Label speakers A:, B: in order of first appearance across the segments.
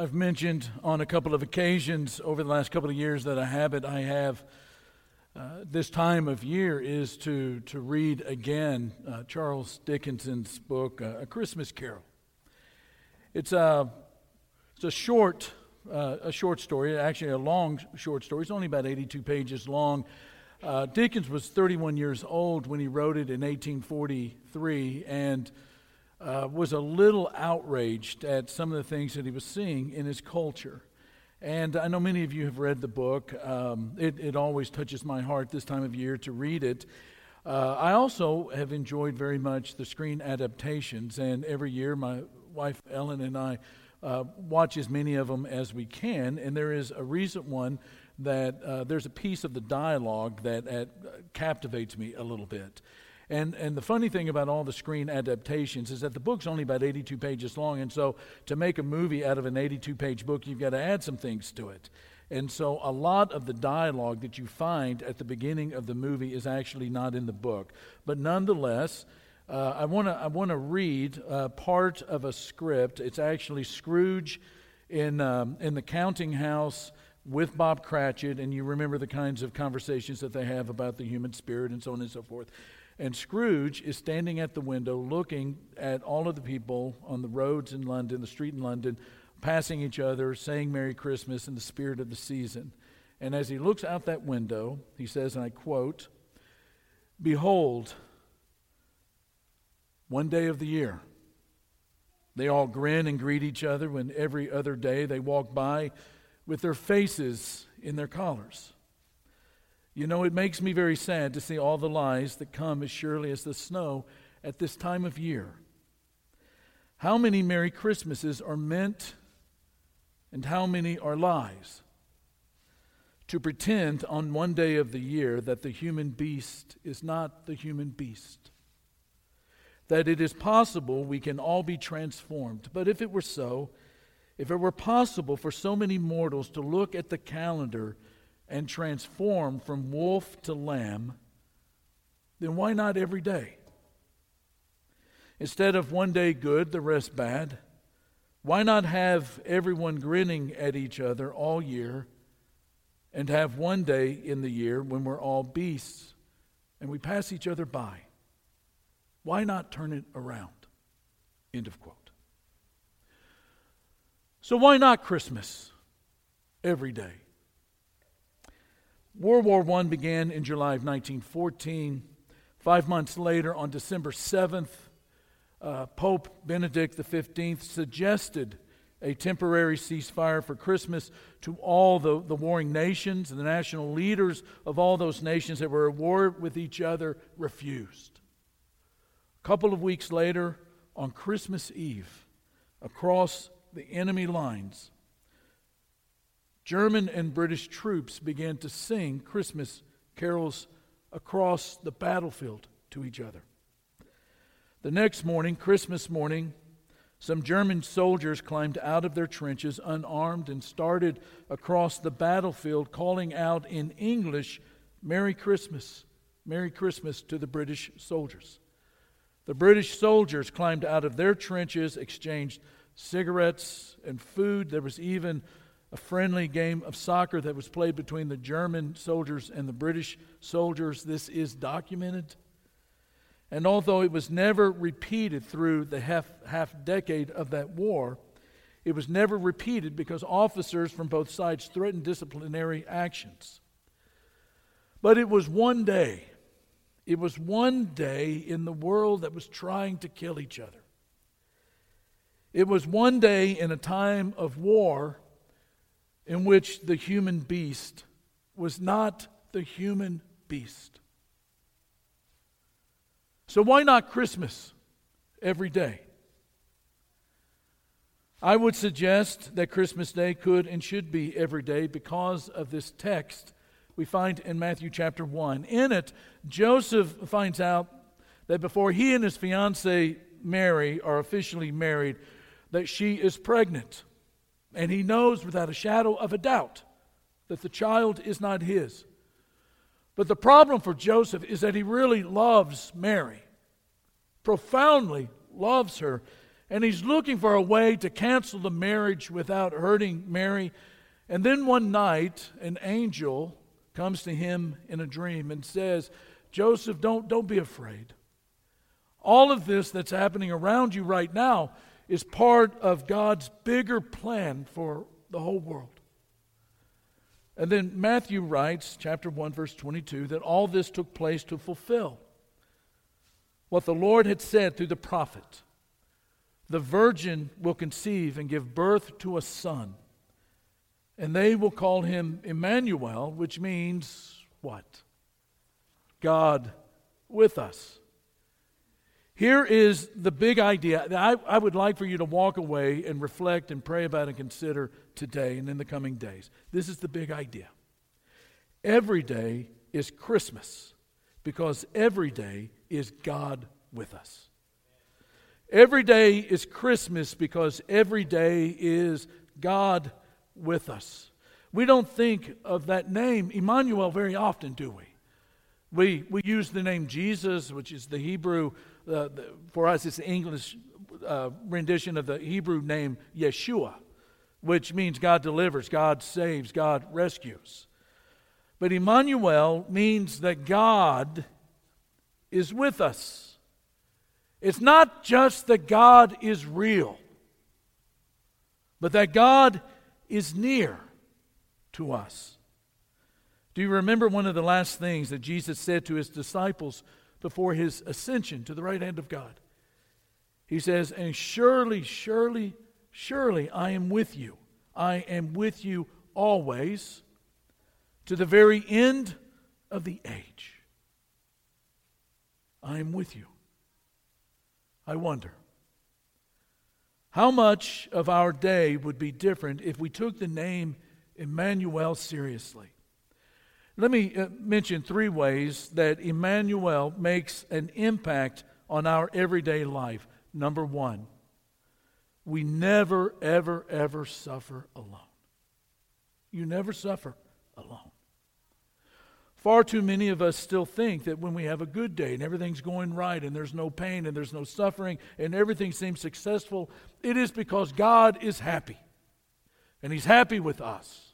A: I've mentioned on a couple of occasions over the last couple of years that a habit I have uh, this time of year is to, to read again uh, Charles Dickens's book, uh, A Christmas Carol. It's a, it's a short, uh, a short story, actually a long short story. It's only about 82 pages long. Uh, Dickens was 31 years old when he wrote it in 1843, and uh, was a little outraged at some of the things that he was seeing in his culture. And I know many of you have read the book. Um, it, it, always touches my heart this time of year to read it. Uh, I also have enjoyed very much the screen adaptations, and every year my wife Ellen and I uh, watch as many of them as we can. And there is a recent one that uh, there's a piece of the dialogue that captivates me a little bit. And, and the funny thing about all the screen adaptations is that the book's only about 82 pages long. And so to make a movie out of an 82 page book, you've got to add some things to it. And so a lot of the dialogue that you find at the beginning of the movie is actually not in the book. But nonetheless, uh, I want to I wanna read uh, part of a script. It's actually Scrooge in, um, in the counting house with Bob Cratchit, and you remember the kinds of conversations that they have about the human spirit and so on and so forth. And Scrooge is standing at the window looking at all of the people on the roads in London, the street in London, passing each other, saying Merry Christmas in the spirit of the season. And as he looks out that window, he says, and I quote, Behold, one day of the year. They all grin and greet each other when every other day they walk by with their faces in their collars. You know, it makes me very sad to see all the lies that come as surely as the snow at this time of year. How many Merry Christmases are meant and how many are lies? To pretend on one day of the year that the human beast is not the human beast. That it is possible we can all be transformed. But if it were so, if it were possible for so many mortals to look at the calendar and transform from wolf to lamb, then why not every day? Instead of one day good, the rest bad, why not have everyone grinning at each other all year and have one day in the year when we're all beasts and we pass each other by? Why not turn it around? End of quote. So, why not Christmas every day? World War I began in July of 1914. Five months later, on December 7th, uh, Pope Benedict XV suggested a temporary ceasefire for Christmas to all the, the warring nations, and the national leaders of all those nations that were at war with each other refused. A couple of weeks later, on Christmas Eve, across the enemy lines, German and British troops began to sing Christmas carols across the battlefield to each other. The next morning, Christmas morning, some German soldiers climbed out of their trenches unarmed and started across the battlefield calling out in English, Merry Christmas, Merry Christmas to the British soldiers. The British soldiers climbed out of their trenches, exchanged cigarettes and food. There was even a friendly game of soccer that was played between the German soldiers and the British soldiers. This is documented. And although it was never repeated through the half, half decade of that war, it was never repeated because officers from both sides threatened disciplinary actions. But it was one day, it was one day in the world that was trying to kill each other. It was one day in a time of war in which the human beast was not the human beast. So, why not Christmas every day? I would suggest that Christmas Day could and should be every day because of this text we find in Matthew chapter 1. In it, Joseph finds out that before he and his fiancee Mary are officially married, that she is pregnant. And he knows without a shadow of a doubt that the child is not his. But the problem for Joseph is that he really loves Mary, profoundly loves her. and he's looking for a way to cancel the marriage without hurting Mary. And then one night, an angel comes to him in a dream and says, Joseph, don't, don't be afraid. All of this that's happening around you right now is part of God's bigger plan for the whole world. And then Matthew writes, chapter 1, verse 22, that all this took place to fulfill what the Lord had said through the prophet The virgin will conceive and give birth to a son, and they will call him Emmanuel, which means what? God with us. Here is the big idea that I, I, would like for you to walk away and reflect and pray about and consider today and in the coming days. This is the big idea. Every day is Christmas because every day is God with us. Every day is Christmas because every day is God with us. We don't think of that name, Emmanuel, very often, do we? We, we use the name Jesus, which is the Hebrew uh, the, for us, it's the English uh, rendition of the Hebrew name Yeshua, which means God delivers, God saves, God rescues. But Emmanuel means that God is with us. It's not just that God is real, but that God is near to us. Do you remember one of the last things that Jesus said to his disciples before his ascension to the right hand of God. He says, And surely, surely, surely I am with you. I am with you always to the very end of the age. I am with you. I wonder how much of our day would be different if we took the name Emmanuel seriously. Let me uh, mention three ways that Emmanuel makes an impact on our everyday life. Number one, we never, ever, ever suffer alone. You never suffer alone. Far too many of us still think that when we have a good day and everything's going right and there's no pain and there's no suffering and everything seems successful, it is because God is happy. And He's happy with us.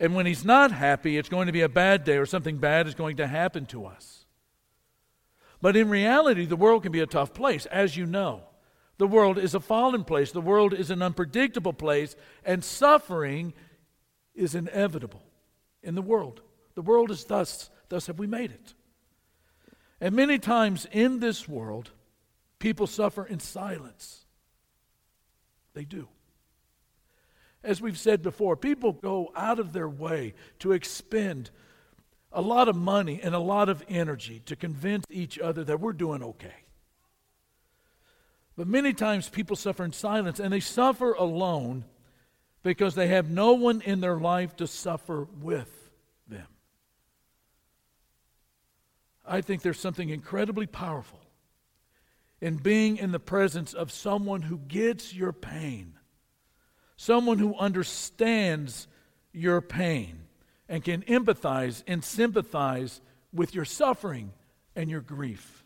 A: And when he's not happy, it's going to be a bad day or something bad is going to happen to us. But in reality, the world can be a tough place, as you know. The world is a fallen place, the world is an unpredictable place, and suffering is inevitable in the world. The world is thus, thus have we made it. And many times in this world, people suffer in silence. They do. As we've said before, people go out of their way to expend a lot of money and a lot of energy to convince each other that we're doing okay. But many times people suffer in silence, and they suffer alone because they have no one in their life to suffer with them. I think there's something incredibly powerful in being in the presence of someone who gets your pain someone who understands your pain and can empathize and sympathize with your suffering and your grief.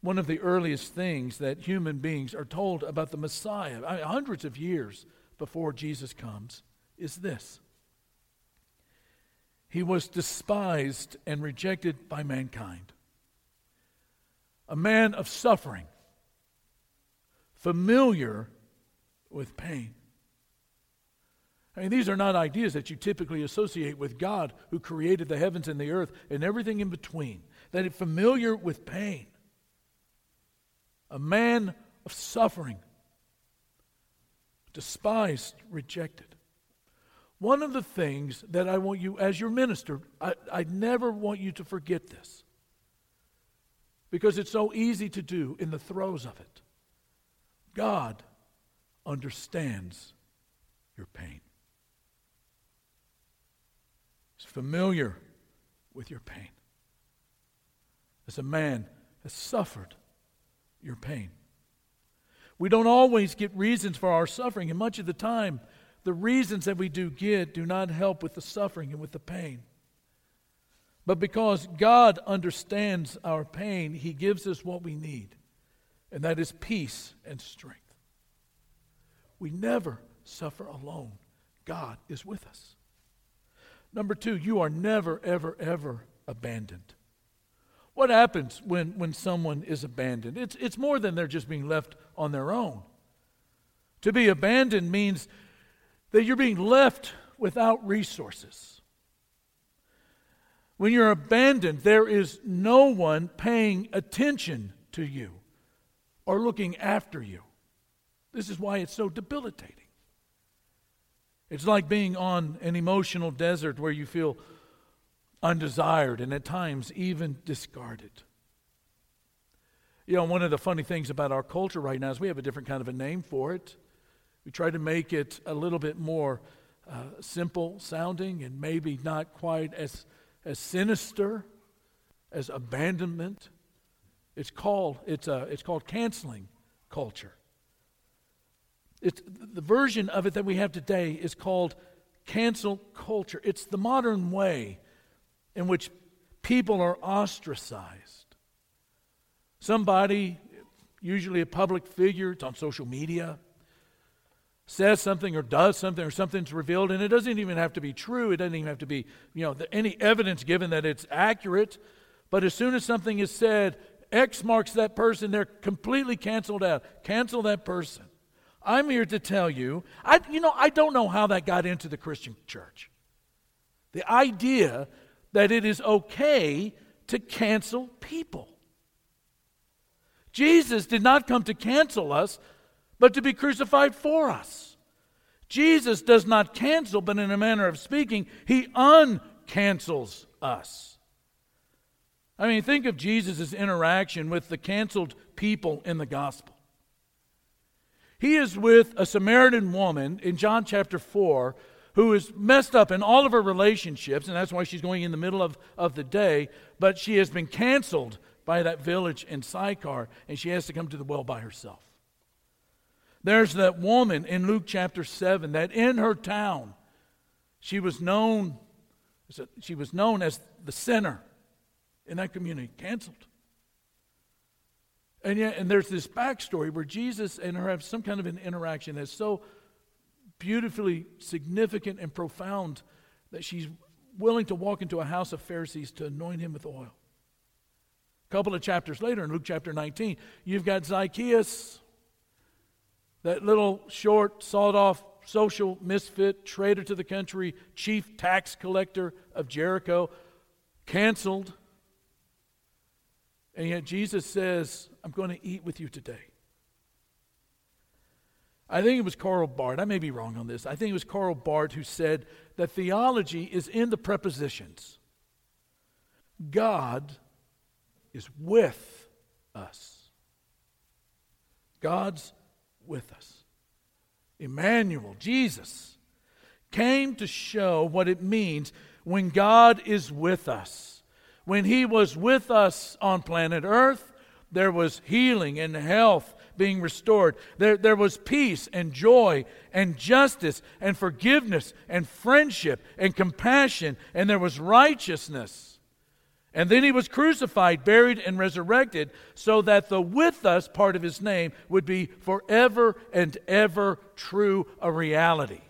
A: One of the earliest things that human beings are told about the Messiah, I mean, hundreds of years before Jesus comes, is this He was despised and rejected by mankind, a man of suffering, familiar with pain. I mean, these are not ideas that you typically associate with God who created the heavens and the earth and everything in between. That is familiar with pain. A man of suffering, despised, rejected. One of the things that I want you, as your minister, I, I never want you to forget this because it's so easy to do in the throes of it. God understands your pain. He's familiar with your pain. As a man has suffered your pain. We don't always get reasons for our suffering, and much of the time, the reasons that we do get do not help with the suffering and with the pain. But because God understands our pain, He gives us what we need and that is peace and strength. We never suffer alone. God is with us. Number two, you are never, ever, ever abandoned. What happens when, when someone is abandoned? It's, it's more than they're just being left on their own. To be abandoned means that you're being left without resources. When you're abandoned, there is no one paying attention to you or looking after you. This is why it's so debilitating. It's like being on an emotional desert where you feel undesired and at times even discarded. You know, one of the funny things about our culture right now is we have a different kind of a name for it. We try to make it a little bit more uh, simple sounding and maybe not quite as, as sinister as abandonment. It's called, it's, a, it's called canceling culture. It's, the version of it that we have today is called cancel culture. It's the modern way in which people are ostracized. Somebody, usually a public figure, it's on social media, says something or does something or something's revealed, and it doesn't even have to be true. It doesn't even have to be, you know, any evidence given that it's accurate. But as soon as something is said, X marks that person, they're completely canceled out. Cancel that person. I'm here to tell you, I, you know, I don't know how that got into the Christian church. The idea that it is okay to cancel people. Jesus did not come to cancel us, but to be crucified for us. Jesus does not cancel, but in a manner of speaking, he uncancels us. I mean, think of Jesus' interaction with the canceled people in the gospel. He is with a Samaritan woman in John chapter 4 who is messed up in all of her relationships, and that's why she's going in the middle of, of the day, but she has been canceled by that village in Sychar, and she has to come to the well by herself. There's that woman in Luke chapter 7 that in her town, she was known, she was known as the sinner in that community, canceled. And yet, and there's this backstory where Jesus and her have some kind of an interaction that's so beautifully significant and profound that she's willing to walk into a house of Pharisees to anoint him with oil. A couple of chapters later, in Luke chapter 19, you've got Zacchaeus, that little short, sawed off social misfit, traitor to the country, chief tax collector of Jericho, canceled. And yet Jesus says, I'm going to eat with you today. I think it was Karl Barth. I may be wrong on this. I think it was Karl Barth who said that theology is in the prepositions. God is with us. God's with us. Emmanuel, Jesus, came to show what it means when God is with us. When He was with us on planet Earth, there was healing and health being restored. There, there was peace and joy and justice and forgiveness and friendship and compassion, and there was righteousness. And then he was crucified, buried, and resurrected so that the with us part of his name would be forever and ever true a reality.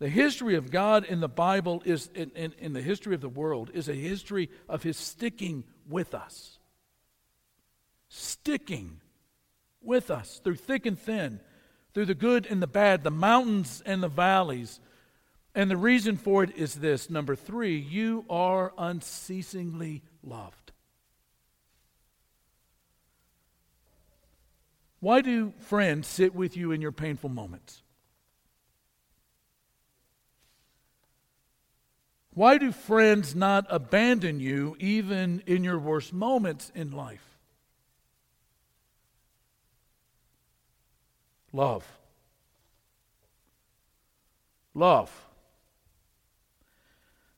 A: The history of God in the Bible is, in, in, in, the history of the world, is a history of his sticking with us sticking with us through thick and thin, through the good and the bad, the mountains and the valleys. And the reason for it is this number three, you are unceasingly loved. Why do friends sit with you in your painful moments? Why do friends not abandon you even in your worst moments in life? Love. Love.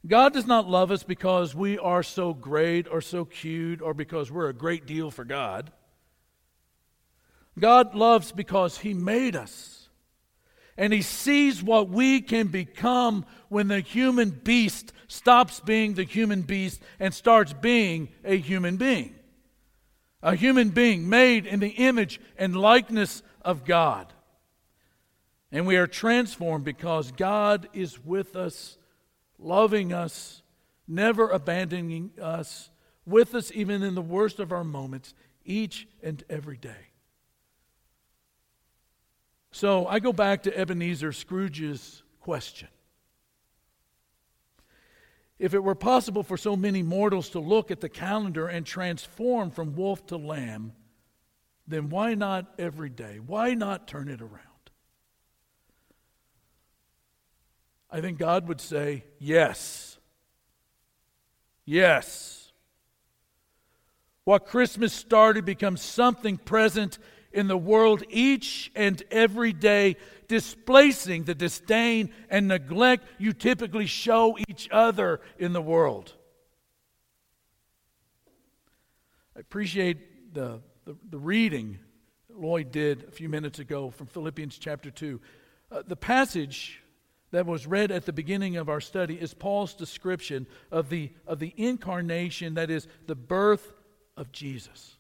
A: God does not love us because we are so great or so cute or because we're a great deal for God. God loves because He made us. And He sees what we can become when the human beast stops being the human beast and starts being a human being. a human being made in the image and likeness of God. And we are transformed because God is with us, loving us, never abandoning us, with us even in the worst of our moments, each and every day. So I go back to Ebenezer Scrooge's question. If it were possible for so many mortals to look at the calendar and transform from wolf to lamb, then why not every day? Why not turn it around? I think God would say, Yes. Yes. What Christmas started becomes something present in the world each and every day, displacing the disdain and neglect you typically show each other in the world. I appreciate the, the, the reading Lloyd did a few minutes ago from Philippians chapter 2. Uh, the passage that was read at the beginning of our study is Paul's description of the, of the incarnation, that is, the birth of Jesus.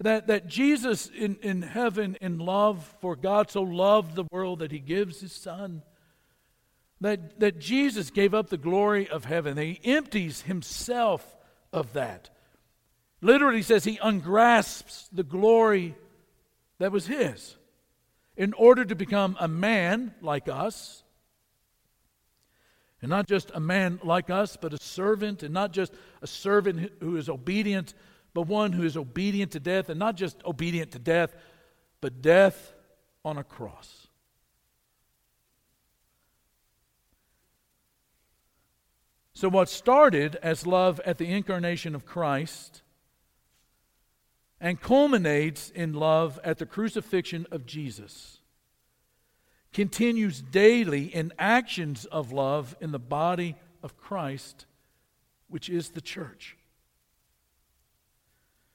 A: That, that Jesus in, in heaven, in love, for God so loved the world that he gives his Son. That, that Jesus gave up the glory of heaven. He empties himself of that. Literally says he ungrasps the glory that was his in order to become a man like us. And not just a man like us, but a servant, and not just a servant who is obedient but one who is obedient to death, and not just obedient to death, but death on a cross. So, what started as love at the incarnation of Christ and culminates in love at the crucifixion of Jesus continues daily in actions of love in the body of Christ, which is the church.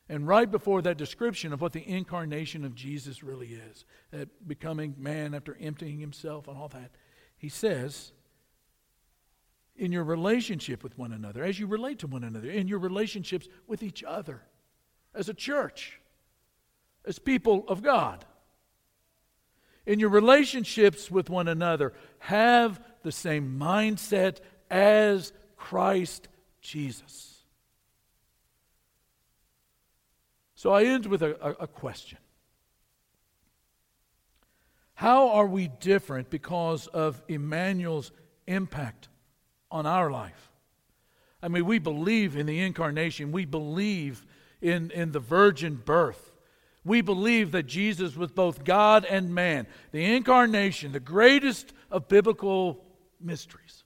A: And right before that description of what the incarnation of Jesus really is, that becoming man after emptying himself and all that, he says, in your relationship with one another, as you relate to one another, in your relationships with each other, as a church, as people of God, in your relationships with one another, have the same mindset as Christ Jesus. So I end with a, a, question How are we different because of Emmanuel's impact on our life? I mean, we believe in the incarnation, we believe in, in the virgin birth. We believe that Jesus was both God and man. The incarnation, the greatest of biblical mysteries.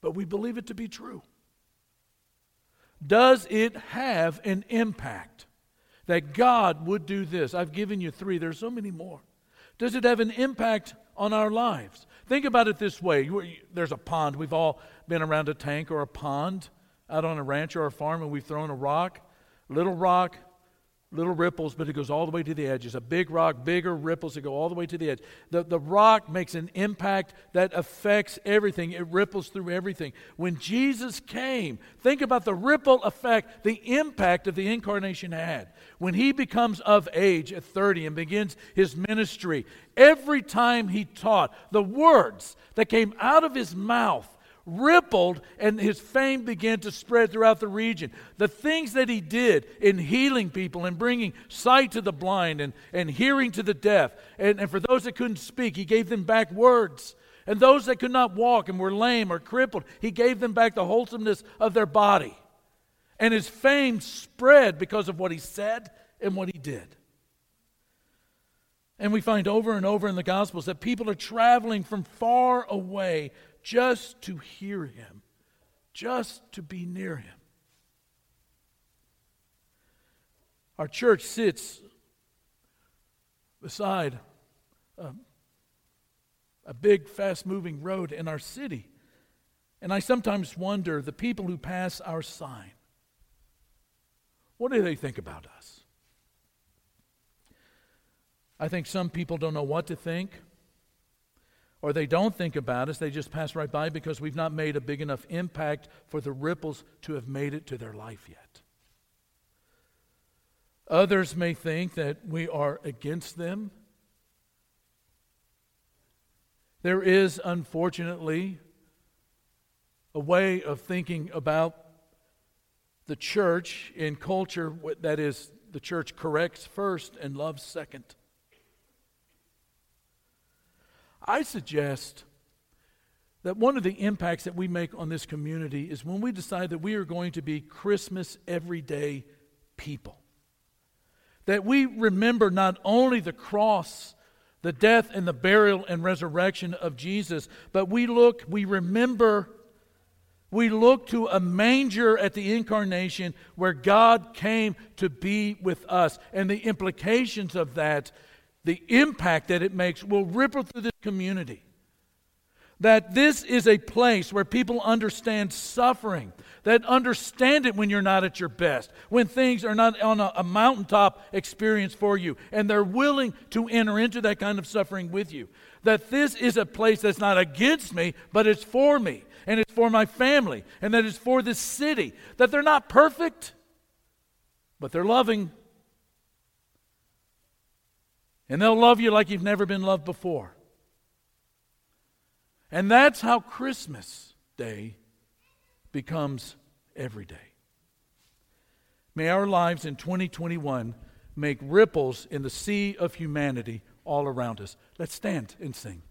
A: But we believe it to be true. Does it have an impact that God would do this? I've given you three, there's so many more. Does it have an impact on our lives? Think about it this way there's a pond. We've all been around a tank or a pond out on a ranch or a farm, and we've thrown a rock, little rock, little ripples, but it goes all the way to the edge. It's a big rock, bigger ripples that go all the way to the edge. The, the rock makes an impact that affects everything, it ripples through everything. When Jesus came, think about the ripple effect, the impact of the incarnation had. When he becomes of age at 30 and begins his ministry, every time he taught, the words that came out of his mouth rippled and his fame began to spread throughout the region. The things that he did in healing people and bringing sight to the blind and, and hearing to the deaf, and, and for those that couldn't speak, he gave them back words. And those that could not walk and were lame or crippled, he gave them back the wholesomeness of their body. And his fame spread because of what he said and what he did. And we find over and over in the Gospels that people are traveling from far away just to hear him, just to be near him. Our church sits beside a, a big, fast moving road in our city. And I sometimes wonder the people who pass our sign, what do they think about us? I think some people don't know what to think or they don't think about us, they just pass right by because we've not made a big enough impact for the ripples to have made it to their life yet. Others may think that we are against them. There is, unfortunately, a way of thinking about the church in culture that is, the church corrects first and loves second. I suggest that one of the impacts that we make on this community is when we decide that we are going to be Christmas everyday people. That we remember not only the cross, the death and the burial and resurrection of Jesus, but we look, we remember, we look to a manger at the incarnation where God came to be with us. And the implications of that, the impact that it makes, will ripple through this community that this is a place where people understand suffering, that understand it when you're not at your best, when things are not on a, a, mountaintop experience for you, and they're willing to enter into that kind of suffering with you. That this is a place that's not against me, but it's for me, and it's for my family, and that it's for this city. That they're not perfect, but they're loving. And they'll love you like you've never been loved before. And that's how Christmas Day becomes every day. May our lives in 2021 make ripples in the sea of humanity all around us. Let's stand and sing.